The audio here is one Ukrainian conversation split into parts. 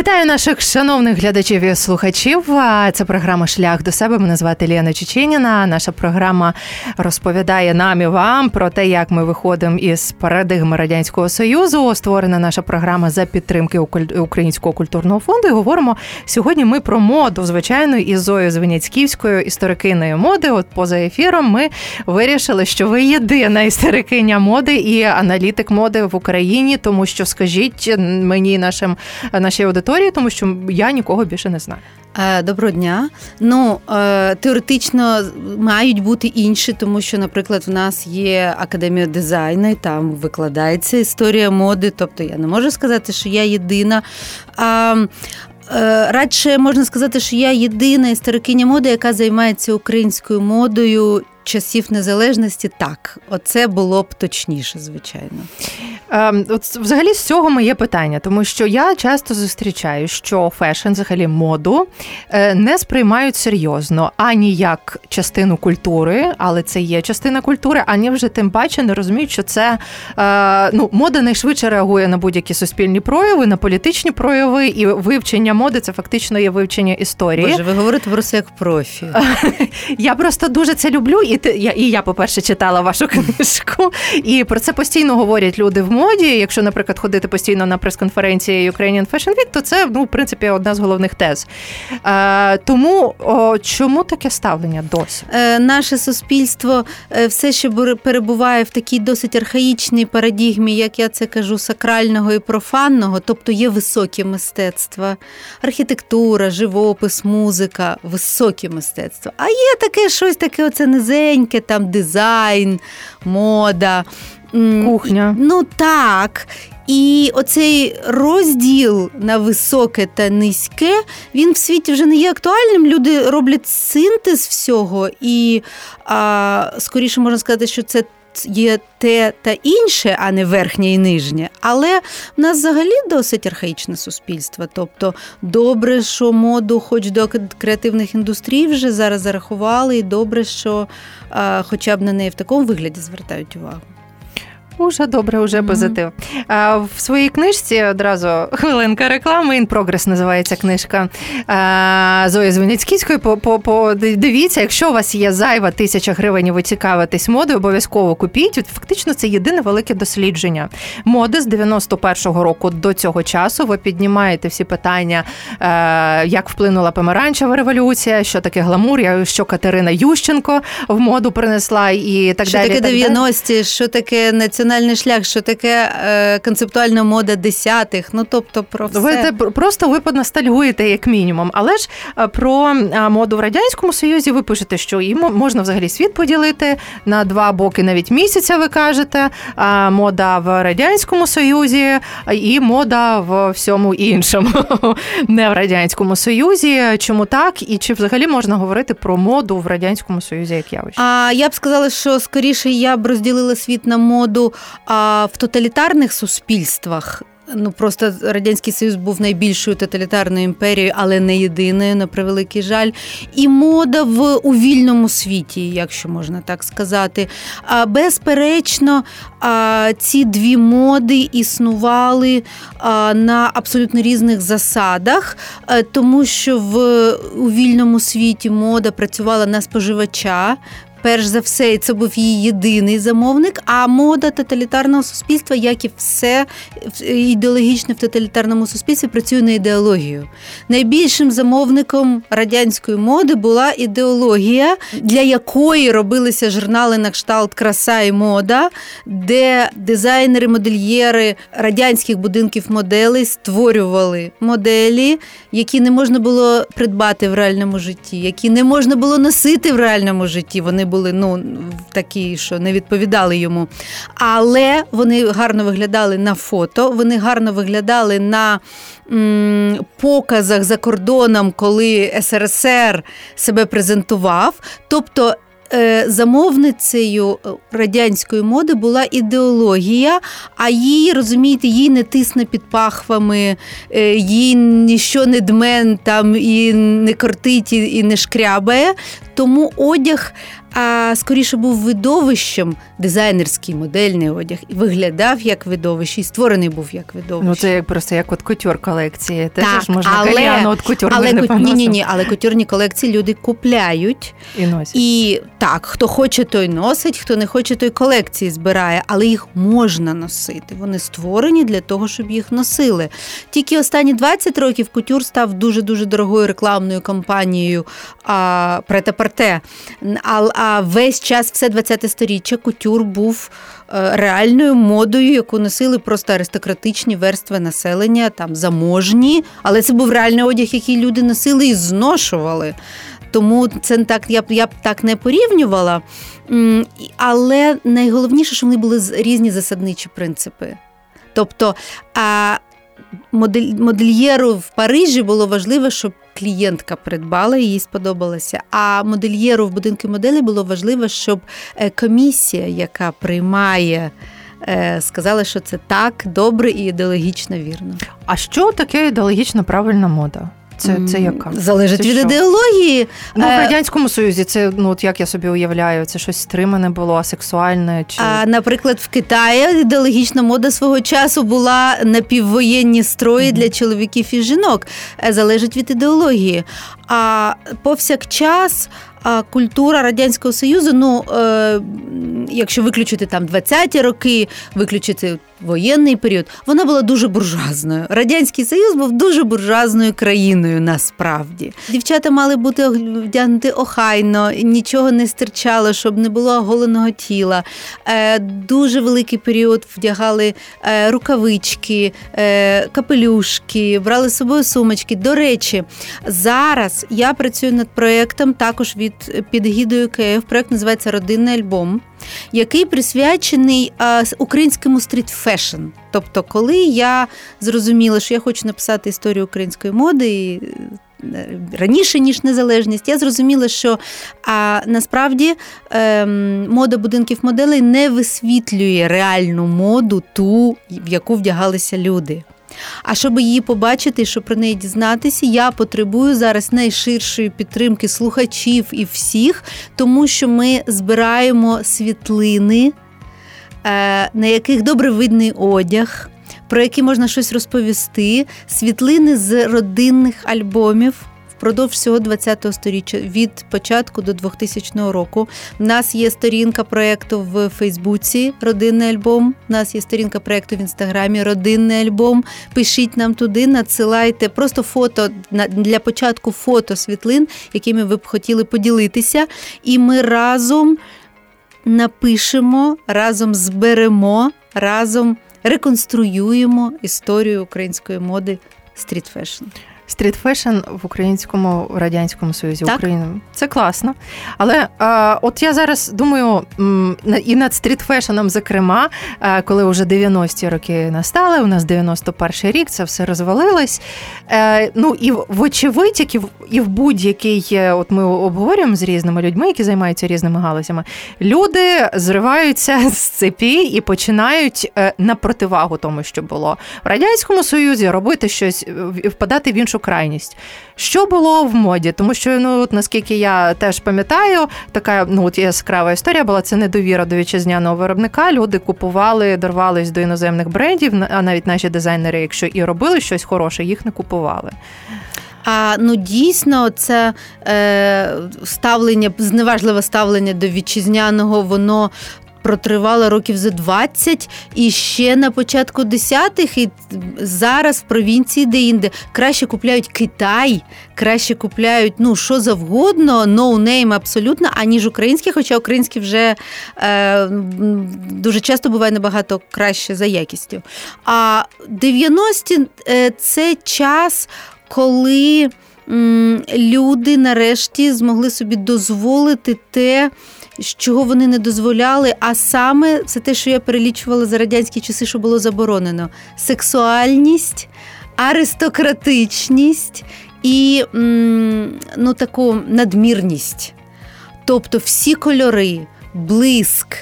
Вітаю наших шановних глядачів і слухачів. Це програма Шлях до себе. Мене звати Ліна Чеченіна. Наша програма розповідає нам і вам про те, як ми виходимо із парадигми радянського союзу. Створена наша програма за підтримки Українського культурного фонду. І Говоримо сьогодні. Ми про моду, звичайно, із Зоєю Звеняцьківською, історикиною моди. От поза ефіром ми вирішили, що ви єдина історикиня моди і аналітик моди в Україні, тому що скажіть мені нашим нашій аудиторії, тому що я нікого більше не знаю. Е, доброго дня. Ну е, теоретично мають бути інші, тому що, наприклад, в нас є академія дизайну, і там викладається історія моди. Тобто я не можу сказати, що я єдина. А е, Радше можна сказати, що я єдина історикиня моди, яка займається українською модою часів незалежності. Так, оце було б точніше, звичайно. Ем, от взагалі з цього моє питання, тому що я часто зустрічаю, що fashion, взагалі моду, е, не сприймають серйозно ані як частину культури, але це є частина культури, ані вже тим паче не розуміють, що це е, ну, мода найшвидше реагує на будь-які суспільні прояви, на політичні прояви, і вивчення моди це фактично є вивчення історії. Боже, ви говорите про це як профі. Я просто дуже це люблю, і я, і я, по-перше, читала вашу книжку, і про це постійно говорять люди в моді. Якщо, наприклад, ходити постійно на прес-конференції Ukrainian Fashion Week, то це ну, в принципі одна з головних тез. Е, Тому о, чому таке ставлення досі? Е, Наше суспільство е, все ще перебуває в такій досить архаїчній парадігмі, як я це кажу, сакрального і профанного, тобто є високі мистецтва, архітектура, живопис, музика, високі мистецтва. А є таке щось таке, оце низеньке, там дизайн, мода. Кухня. Ну так. І оцей розділ на високе та низьке, він в світі вже не є актуальним. Люди роблять синтез всього, і а, скоріше можна сказати, що це є те та інше, а не верхнє і нижнє. Але в нас взагалі досить архаїчне суспільство. Тобто, добре, що моду, хоч до креативних індустрій, вже зараз зарахували, і добре, що а, хоча б на неї в такому вигляді звертають увагу. Уже добре, уже позитив. А, В своїй книжці одразу хвилинка реклами. In Progress називається книжка а, Зої Звеніцьківської. Дивіться, якщо у вас є зайва тисяча гривень, і ви цікавитесь модою, обов'язково купіть. Фактично, це єдине велике дослідження. Моди з 91-го року до цього часу. Ви піднімаєте всі питання, як вплинула помаранчева революція, що таке гламур, що Катерина Ющенко в моду принесла і так що далі. Що таке 90-ті, що таке національне національний шлях, що таке е, концептуальна мода десятих. Ну тобто про все. Ви просто ви поностальгуєте як мінімум. Але ж е, про е, моду в радянському союзі ви пишете, що і можна взагалі світ поділити на два боки, навіть місяця. Ви кажете. А мода в радянському союзі і мода в всьому іншому, не в радянському союзі. Чому так? І чи взагалі можна говорити про моду в радянському союзі як явище? А я б сказала, що скоріше я б розділила світ на моду а в тоталітарних суспільствах. Ну просто радянський союз був найбільшою тоталітарною імперією, але не єдиною, на превеликий жаль. І мода в у вільному світі, якщо можна так сказати. А безперечно, а, ці дві моди існували а, на абсолютно різних засадах, тому що в у вільному світі мода працювала на споживача перш за все, це був її єдиний замовник. А мода тоталітарного суспільства, як і все ідеологічне в тоталітарному суспільстві, працює на ідеологію. Найбільшим замовником радянської моди була ідеологія, для якої робилися журнали на кшталт Краса і мода, де дизайнери, модельєри радянських будинків моделей створювали моделі, які не можна було придбати в реальному житті, які не можна було носити в реальному житті. Вони були ну, такі, що не відповідали йому. Але вони гарно виглядали на фото, вони гарно виглядали на м, показах за кордоном, коли СРСР себе презентував. Тобто Е, замовницею е, радянської моди була ідеологія, а їй, розумієте, їй не тисне під пахвами, е, їй ніщо не дмен там і не кортить, і не шкрябає. Тому одяг а скоріше був видовищем дизайнерський модельний одяг і виглядав як видовище, і створений був як видовище. Ну це як просто як от кутюр колекції. Теж Так, ж можна але- от кутюр але не ку- ні, ні, ні, але кутюрні колекції люди купляють. І носять. І так, хто хоче, той носить, хто не хоче, той колекції збирає, але їх можна носити. Вони створені для того, щоб їх носили. Тільки останні 20 років кутюр став дуже дуже дорогою рекламною кампанією а, прета-парте. А, весь час, все 20-те сторіччя, кутюр був е, реальною модою, яку носили просто аристократичні верстви населення, там заможні, але це був реальний одяг, який люди носили і зношували. Тому це так я б я б так не порівнювала. Але найголовніше, що вони були різні засадничі принципи. Тобто, а модель, модельєру в Парижі було важливо, щоб клієнтка придбала їй сподобалося. А модельєру в будинку моделі було важливо, щоб е, комісія, яка приймає, Сказали, сказала, що це так добре і ідеологічно вірно. А що таке ідеологічно правильна мода? Це, це яка? Залежить Це від що? ідеології. Ну, в Е, Радянському Союзі це, ну от як я собі уявляю, це щось стримане було, асексуальне чи А, наприклад, в Китаї ідеологічна мода свого часу була напіввоєнні строї Мгм. для чоловіків і жінок. Е, Залежить від ідеології. А повсякчас культура Радянського Союзу, ну е, якщо виключити там 20-ті роки, виключити воєнний період, вона була дуже буржуазною. Радянський Союз був дуже буржуазною країною насправді. Дівчата мали бути вдягнути охайно, нічого не стирчало, щоб не було оголеного тіла. Е, дуже великий період вдягали е, рукавички, капелюшки, брали з собою сумочки. До речі, зараз я працюю над проєктом також під егідою УКФ. Проєкт називається Родинний альбом. Який присвячений українському street fashion. Тобто, коли я зрозуміла, що я хочу написати історію української моди і, е, раніше ніж незалежність, я зрозуміла, що а, насправді ем, мода будинків моделей не висвітлює реальну моду, ту, в яку вдягалися люди. А щоб її побачити, щоб про неї дізнатися, я потребую зараз найширшої підтримки слухачів і всіх, тому що ми збираємо світлини, е, на яких добре видний одяг, про які можна щось розповісти, світлини з родинних альбомів. Впродовж всього 20-го сторіччя від початку до 2000 року. У нас є сторінка проєкту в Фейсбуці Родинний альбом. У нас є сторінка проєкту в інстаграмі Родинний альбом. Пишіть нам туди, надсилайте просто фото для початку фото світлин, якими ви б хотіли поділитися. І ми разом напишемо, разом зберемо, разом реконструюємо історію української моди street fashion. Street fashion в українському радянському союзі Так. України. Це класно. Але е, от я зараз думаю, і над street fashion ом, зокрема, е, коли вже 90-ті роки настали, у нас 91-й рік, це все розвалилось. Е, ну і вочевидь, як і в, і в будь-який, е, от ми обговорюємо з різними людьми, які займаються різними галузями, люди зриваються з цепі і починають е, на противагу тому, що було в радянському союзі, робити щось впадати в іншу крайність. Що було в моді? Тому що ну от наскільки я теж пам'ятаю, така ну от яскрава історія була це недовіра до вітчизняного виробника. Люди купували, дорвались до іноземних брендів, а навіть наші дизайнери, якщо і робили щось хороше, їх не купували. А ну дійсно, це е, ставлення, зневажливе ставлення до вітчизняного, воно. Протривало років за 20 і ще на початку 10-х, і зараз в провінції де-інде краще купляють Китай, краще купляють ну що завгодно, no-name абсолютно, аніж українські, хоча українські вже е, дуже часто буває набагато краще за якістю. А 90-ті е, це час, коли люди нарешті змогли собі дозволити те, чого вони не дозволяли, а саме це те, що я перелічувала за радянські часи, що було заборонено: сексуальність, аристократичність і ну, таку надмірність. Тобто всі кольори, блиск.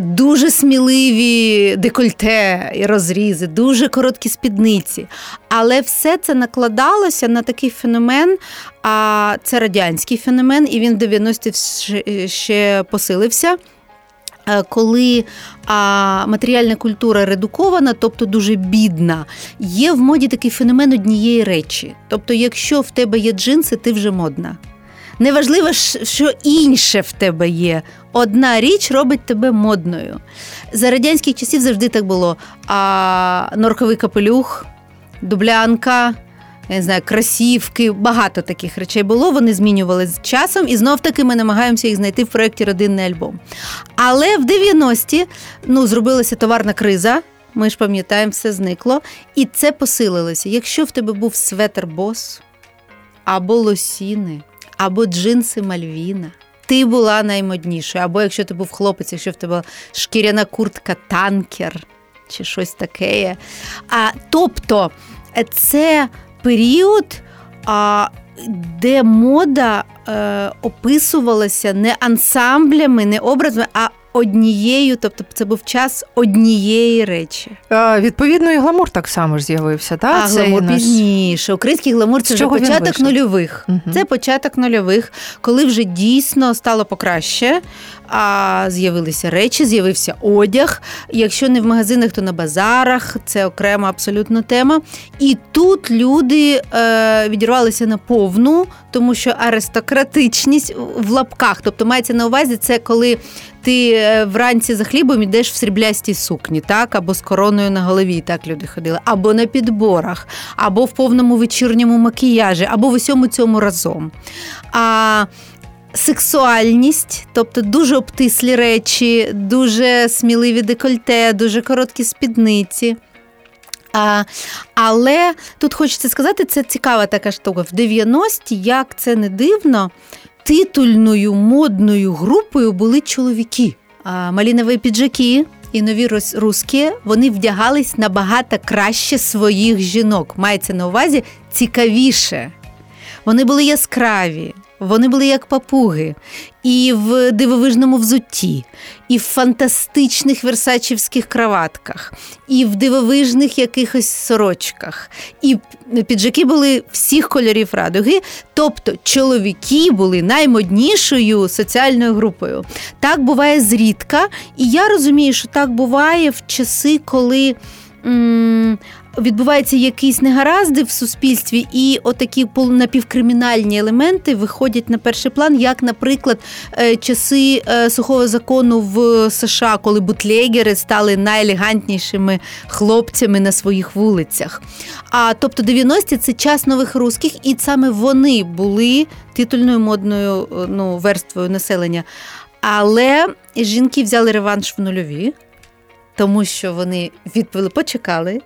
Дуже сміливі декольте і розрізи, дуже короткі спідниці. Але все це накладалося на такий феномен. А це радянський феномен, і він в 90-ті ще посилився. Е, коли а, матеріальна культура редукована, тобто дуже бідна, є в моді такий феномен однієї речі. Тобто, якщо в тебе є джинси, ти вже модна. Неважливо, що інше в тебе є. Одна річ робить тебе модною. За радянських часів завжди так було. А норковий капелюх, дублянка я не знаю, красівки, багато таких речей було. Вони змінювали з часом, і знов таки ми намагаємося їх знайти в проєкті Родинний альбом. Але в 90-ті ну, зробилася товарна криза. Ми ж пам'ятаємо, все зникло. І це посилилося. Якщо в тебе був светер бос, або лосіни, або джинси Мальвіна, ти була наймоднішою. Або якщо ти був хлопець, якщо в тебе шкіряна куртка танкер чи щось таке. А, Тобто це період, а, де мода е, описувалася не ансамблями, не образами, а однією, тобто це був час однієї речі. А, Відповідно, і гламур так само ж з'явився. так? А гламур наш... пізніше. Український гламур це вже початок нульових. Угу. Це початок нульових, коли вже дійсно стало покраще. А з'явилися речі, з'явився одяг. Якщо не в магазинах, то на базарах. Це окрема абсолютно тема. І тут люди е, відірвалися на повну, тому що аристократичність в лапках, тобто мається на увазі, це коли ти е, вранці за хлібом йдеш в сріблястій сукні, так, або з короною на голові, так люди ходили, або на підборах, або в повному вечірньому макіяжі, або в усьому цьому разом. А Сексуальність, тобто дуже обтислі речі, дуже сміливі декольте, дуже короткі спідниці. А, Але тут хочеться сказати, це цікава така штука. В 90-ті, як це не дивно, титульною модною групою були чоловіки. А, Малінові піджаки і нові русські, вони вдягались набагато краще своїх жінок. Мається на увазі цікавіше. Вони були яскраві. Вони були як папуги, і в дивовижному взутті, і в фантастичних версачівських краватках, і в дивовижних якихось сорочках. І піджаки були всіх кольорів радуги. Тобто чоловіки були наймоднішою соціальною групою. Так буває зрідка, і я розумію, що так буває в часи, коли. Відбуваються якісь негаразди в суспільстві, і отакі напівкримінальні елементи виходять на перший план, як, наприклад, е, часи е, сухого закону в США, коли бутлегери стали найелегантнішими хлопцями на своїх вулицях. А тобто 90-ті – це час нових русських, і саме вони були титульною модною е, ну, верствою населення. Але жінки взяли реванш в нульові. Тому що вони відповіли, почекали,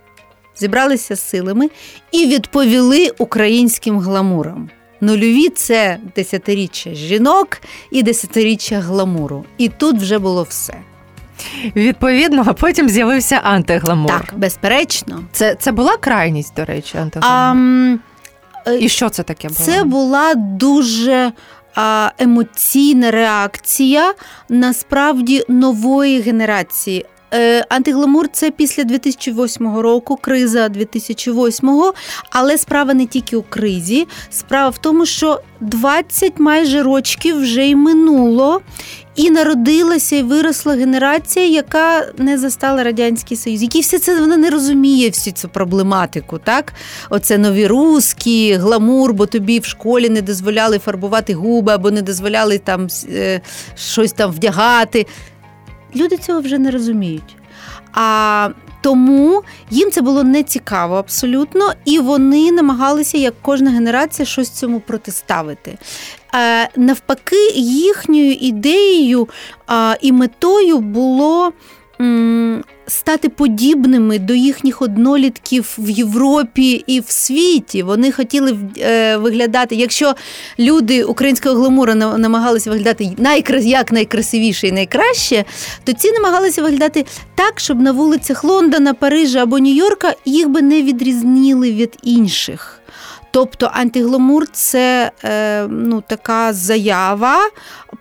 зібралися з силами і відповіли українським гламурам. Нульові це десятиріччя жінок і десятиріччя гламуру. І тут вже було все. Відповідно, а потім з'явився антигламур. Так, безперечно. Це це була крайність, до речі, антигламур? А, І що це таке було? Це була дуже емоційна реакція насправді нової генерації. Е, антигламур це після 2008 року, криза 2008-го, але справа не тільки у кризі. Справа в тому, що 20 майже рочків вже й минуло, і народилася і виросла генерація, яка не застала радянський союз, який все це вона не розуміє всю цю проблематику. Так, оце нові руски, гламур, бо тобі в школі не дозволяли фарбувати губи або не дозволяли там е, щось там вдягати люди цього вже не розуміють. А тому їм це було не цікаво абсолютно, і вони намагалися, як кожна генерація, щось цьому протиставити. Е, навпаки, їхньою ідеєю і метою було стати подібними до їхніх однолітків в Європі і в світі. Вони хотіли е, виглядати, якщо люди українського гламура намагалися виглядати як найкрасивіше і найкраще, то ці намагалися виглядати так, щоб на вулицях Лондона, Парижа або Нью-Йорка їх би не відрізнили від інших. Тобто антигламур це е, ну, така заява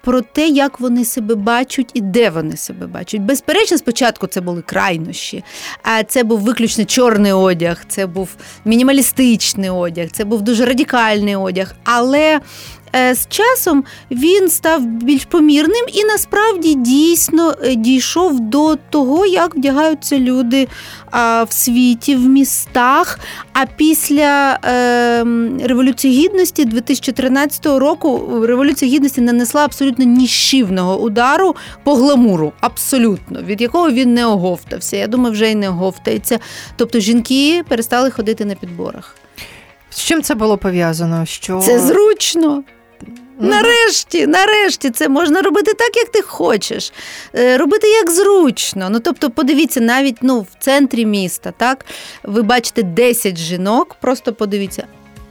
про те, як вони себе бачать і де вони себе бачать. Безперечно, спочатку це були крайнощі, а це був виключно чорний одяг, це був мінімалістичний одяг, це був дуже радикальний одяг. Але з часом він став більш помірним і насправді дійсно е, дійшов до того, як вдягаються люди в світі, в містах. А після ем, Революції Гідності 2013 року Революція Гідності нанесла абсолютно ніщівного удару по гламуру, абсолютно, від якого він не оговтався. Я думаю, вже й не оговтається. Тобто жінки перестали ходити на підборах. З чим це було пов'язано? Що Це зручно. Нарешті, нарешті, це можна робити так, як ти хочеш, е, робити як зручно. Ну тобто, подивіться, навіть ну, в центрі міста, так? Ви бачите 10 жінок, просто подивіться,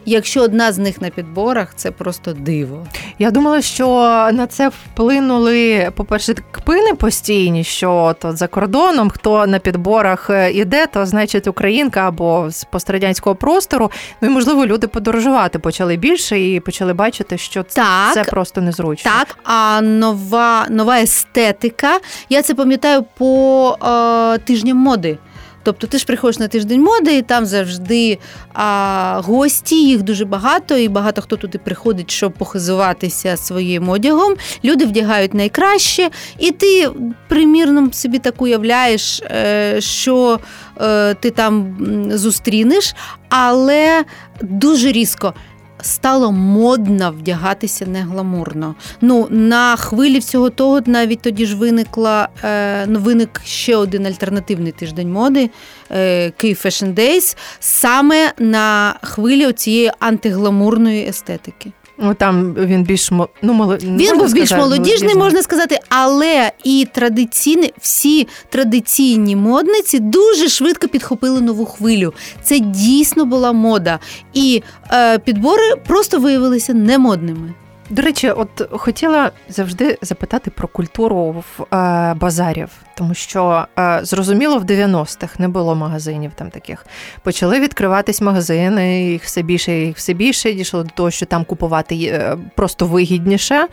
Якщо одна з них на підборах, це просто диво. Я думала, що на це вплинули, по-перше, кпини постійні, що то за кордоном, хто на підборах е, іде, то значить українка або з пострадянського простору. Ну і можливо, люди подорожувати почали більше і почали бачити, що так, це просто незручно. Так, а нова нова естетика. Я це пам'ятаю по е, тижням моди. Тобто ти ж приходиш на тиждень моди, і там завжди а, гості, їх дуже багато, і багато хто туди приходить, щоб похизуватися своїм одягом. Люди вдягають найкраще, і ти примірно собі так уявляєш, е, що е, ти там зустрінеш, але дуже різко стало модно вдягатися не гламурно. Ну на хвилі всього того навіть тоді ж виникла е, ну, виник ще один альтернативний тиждень моди е, Київ Fashion Days, саме на хвилі цієї антигламурної естетики. Ну там він більш ну, мол... Він був більш молодіжний, можна сказати, але і традиційні, всі традиційні модниці дуже швидко підхопили нову хвилю. Це дійсно була мода, і е, підбори просто виявилися немодними. До речі, от хотіла завжди запитати про культуру в е, базарів, тому що е, зрозуміло, в 90-х не було магазинів там таких. Почали відкриватись магазини, їх все більше, їх все більше дійшло до того, що там купувати е, просто вигідніше.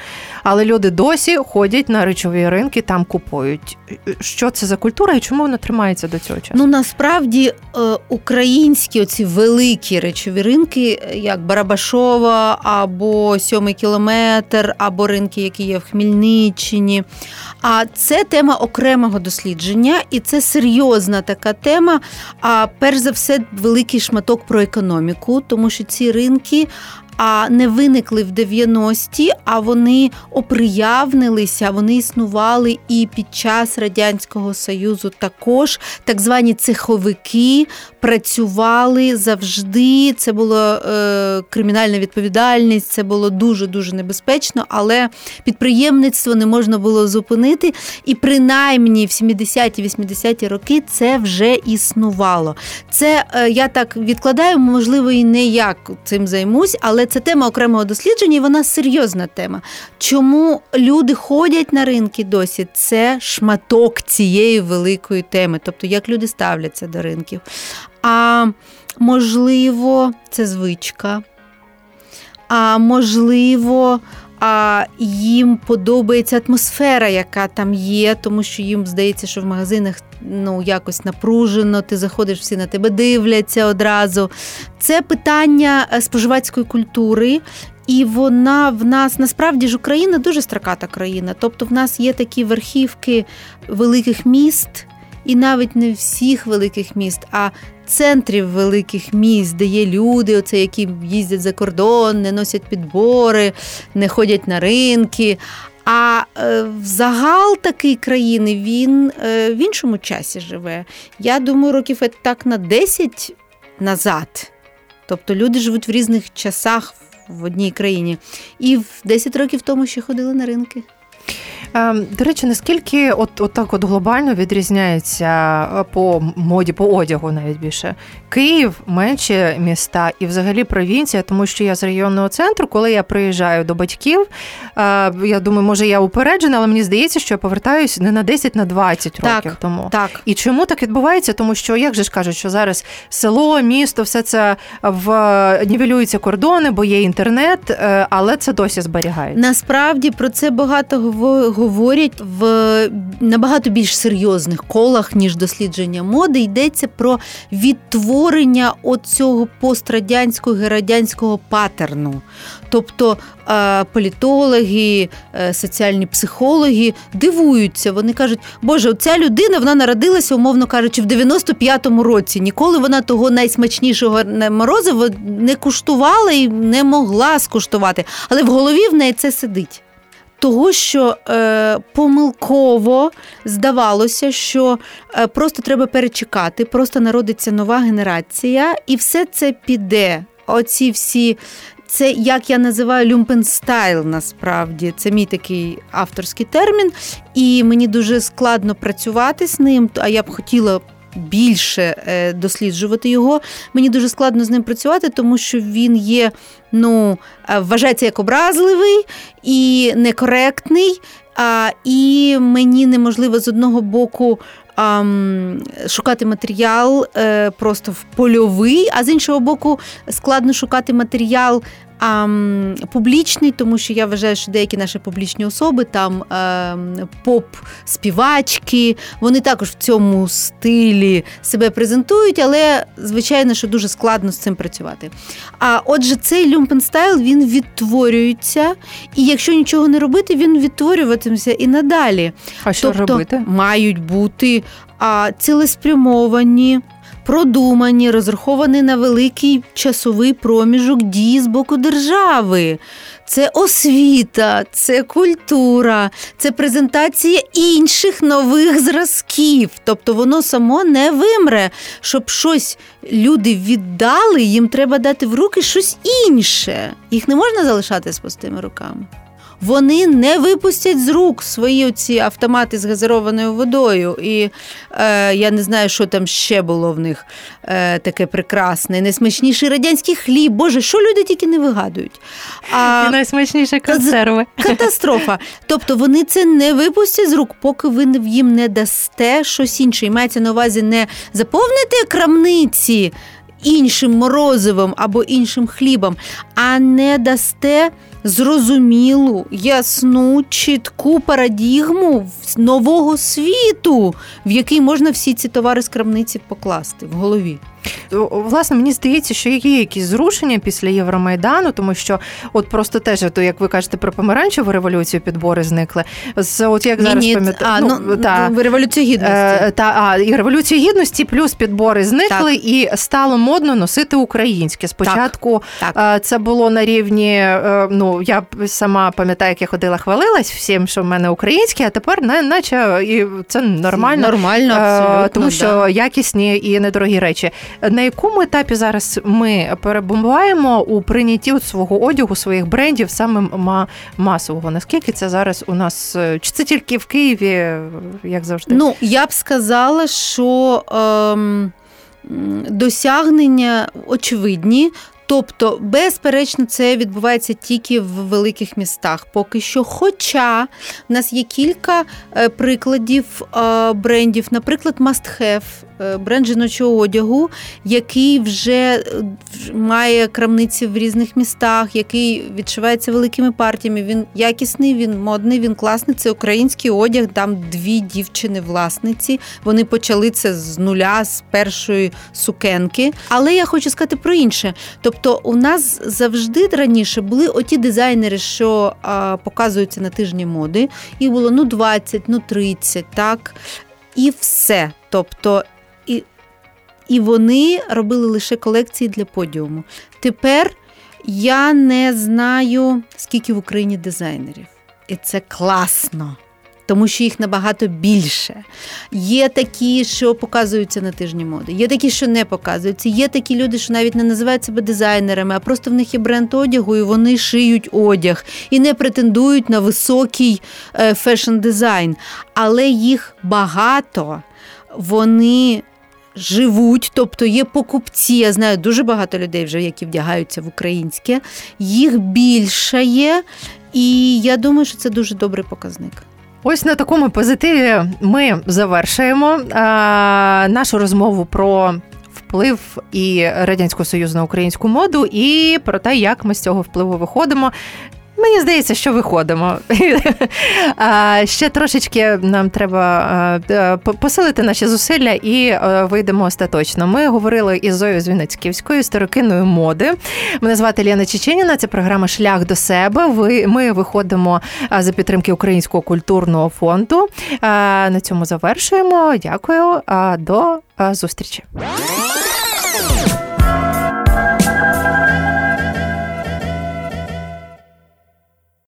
Але люди досі ходять на речові ринки, там купують. Що це за культура і чому вона тримається до цього часу? Ну насправді українські оці великі речові ринки, як Барабашова або Сьомий кілометр кілометр або ринки, які є в Хмельниччині. А це тема окремого дослідження, і це серйозна така тема. А перш за все, великий шматок про економіку, тому що ці ринки а не виникли в 90-ті, а вони оприявнилися, вони існували і під час Радянського Союзу також так звані цеховики працювали завжди. Це була е, кримінальна відповідальність, це було дуже-дуже небезпечно, але підприємництво не можна було зупинити. І принаймні в 70-ті, 80-ті роки це вже існувало. Це е, я так відкладаю, можливо, і не як цим займусь, але це тема окремого дослідження, і вона серйозна тема. Чому люди ходять на ринки досі? Це шматок цієї великої теми, тобто як люди ставляться до ринків. А можливо, це звичка. А можливо, а їм подобається атмосфера, яка там є, тому що їм здається, що в магазинах ну якось напружено, ти заходиш, всі на тебе дивляться одразу. Це питання е, споживацької культури. І вона в нас насправді ж Україна дуже страката країна. Тобто в нас є такі верхівки великих міст, і навіть не всіх великих міст, а центрів великих міст, де є люди, оце, які їздять за кордон, не носять підбори, не ходять на ринки. А е, загал такий країни він е, в іншому часі живе. Я думаю, років так на 10 назад. Тобто люди живуть в різних часах в одній країні. І в 10 років тому ще ходили на ринки. Ем, до речі, наскільки от, от так от глобально відрізняється е, по моді, по одягу навіть більше Київ, менші міста і взагалі провінція, тому що я з районного центру, коли я приїжджаю до батьків, е, я думаю, може я упереджена, але мені здається, що я повертаюсь не на 10, на 20 так, років тому. Так. І чому так відбувається? Тому що, як же ж кажуть, що зараз село, місто, все це в нівелюються кордони, бо є інтернет, е, але це досі зберігається. Насправді про це багато говорять в набагато більш серйозних колах, ніж дослідження моди. Йдеться про відтворення оцього пострадянського і радянського патерну. Тобто е, політологи, е, соціальні психологи дивуються. Вони кажуть, Боже, ця людина вона народилася, умовно кажучи, в 95-му році. Ніколи вона того найсмачнішого морозива не куштувала і не могла скуштувати. Але в голові в неї це сидить. Того, що е, помилково здавалося, що е, просто треба перечекати, просто народиться нова генерація, і все це піде. Оці всі це, як я називаю, люмпенстайл, насправді. Це мій такий авторський термін, і мені дуже складно працювати з ним, а я б хотіла. Більше е, досліджувати його. Мені дуже складно з ним працювати, тому що він є, ну, е, вважається як образливий і некоректний. А, І мені неможливо з одного боку а, шукати матеріал е, просто в польовий, а з іншого боку, складно шукати матеріал а, публічний, тому що я вважаю, що деякі наші публічні особи, там е, поп-співачки, вони також в цьому стилі себе презентують, але звичайно, що дуже складно з цим працювати. А отже, цей люмпенстайл він відтворюється, і якщо нічого не робити, він відтворюватиметься і надалі. А що тобто, робити? Мають бути а, цілеспрямовані продумані, розраховані на великий часовий проміжок дії з боку держави. Це освіта, це культура, це презентація інших нових зразків. Тобто воно само не вимре. Щоб щось люди віддали, їм треба дати в руки щось інше. Їх не можна залишати з пустими руками вони не випустять з рук свої ці автомати з газированою водою. І е, я не знаю, що там ще було в них е, таке прекрасне. Найсмачніший радянський хліб. Боже, що люди тільки не вигадують. А, І найсмачніші консерви. Катастрофа. Тобто вони це не випустять з рук, поки ви їм не дасте щось інше. І мається на увазі не заповнити крамниці. Іншим морозивом або іншим хлібом, а не дасте зрозумілу, ясну, чітку парадігму нового світу, в який можна всі ці товари з крамниці покласти в голові. Власне, мені здається, що є якісь зрушення після Євромайдану, тому що от просто теж, то як ви кажете про помаранчеву революцію, підбори зникли. З от як зараз пам'ятаю, ну, ну, та, ну, революцію гідності. Е, та а і революцію гідності, плюс підбори зникли, так. і стало модно носити українське. Спочатку так, так. Е, це було на рівні. Е, ну я сама пам'ятаю, як я ходила, хвалилась всім, що в мене українське, а тепер не наче і це нормально, нормально, абсолютно, тому що да. якісні і недорогі речі. На якому етапі зараз ми перебуваємо у прийнятті свого одягу, своїх брендів саме масового? Наскільки це зараз у нас чи це тільки в Києві, як завжди? Ну я б сказала, що ем, досягнення очевидні. Тобто, безперечно, це відбувається тільки в великих містах. Поки що. Хоча в нас є кілька е, прикладів е, брендів, наприклад, Must Have, Е, бренд жіночого одягу, який вже е, має крамниці в різних містах, який відшивається великими партіями. Він якісний, він модний, він класний. Це український одяг. Там дві дівчини-власниці. Вони почали це з нуля, з першої сукенки. Але я хочу сказати про інше. Тобто, у нас завжди раніше були оті дизайнери, що а, показуються на тижні моди. Їх було ну 20, ну 30, так. І все. Тобто і вони робили лише колекції для подіуму. Тепер я не знаю, скільки в Україні дизайнерів. І це класно. тому що їх набагато більше. Є такі, що показуються на тижні моди, є такі, що не показуються. Є такі люди, що навіть не називають себе дизайнерами, а просто в них є бренд одягу, і вони шиють одяг і не претендують на високий е, fashion -дизайн. Але їх багато, вони. Живуть, тобто є покупці. Я знаю дуже багато людей, вже які вдягаються в українське, їх більше є, і я думаю, що це дуже добрий показник. Ось на такому позитиві ми завершуємо а, нашу розмову про вплив і радянського союзу на українську моду, і про те, як ми з цього впливу виходимо. Мені здається, що виходимо. А, Ще трошечки нам треба посилити наші зусилля і вийдемо остаточно. Ми говорили із Зоєю Звіницьківською, старокиною моди. Мене звати Лена Чеченіна. Це програма Шлях до себе. Ми виходимо за підтримки Українського культурного фонду. На цьому завершуємо. Дякую. До зустрічі.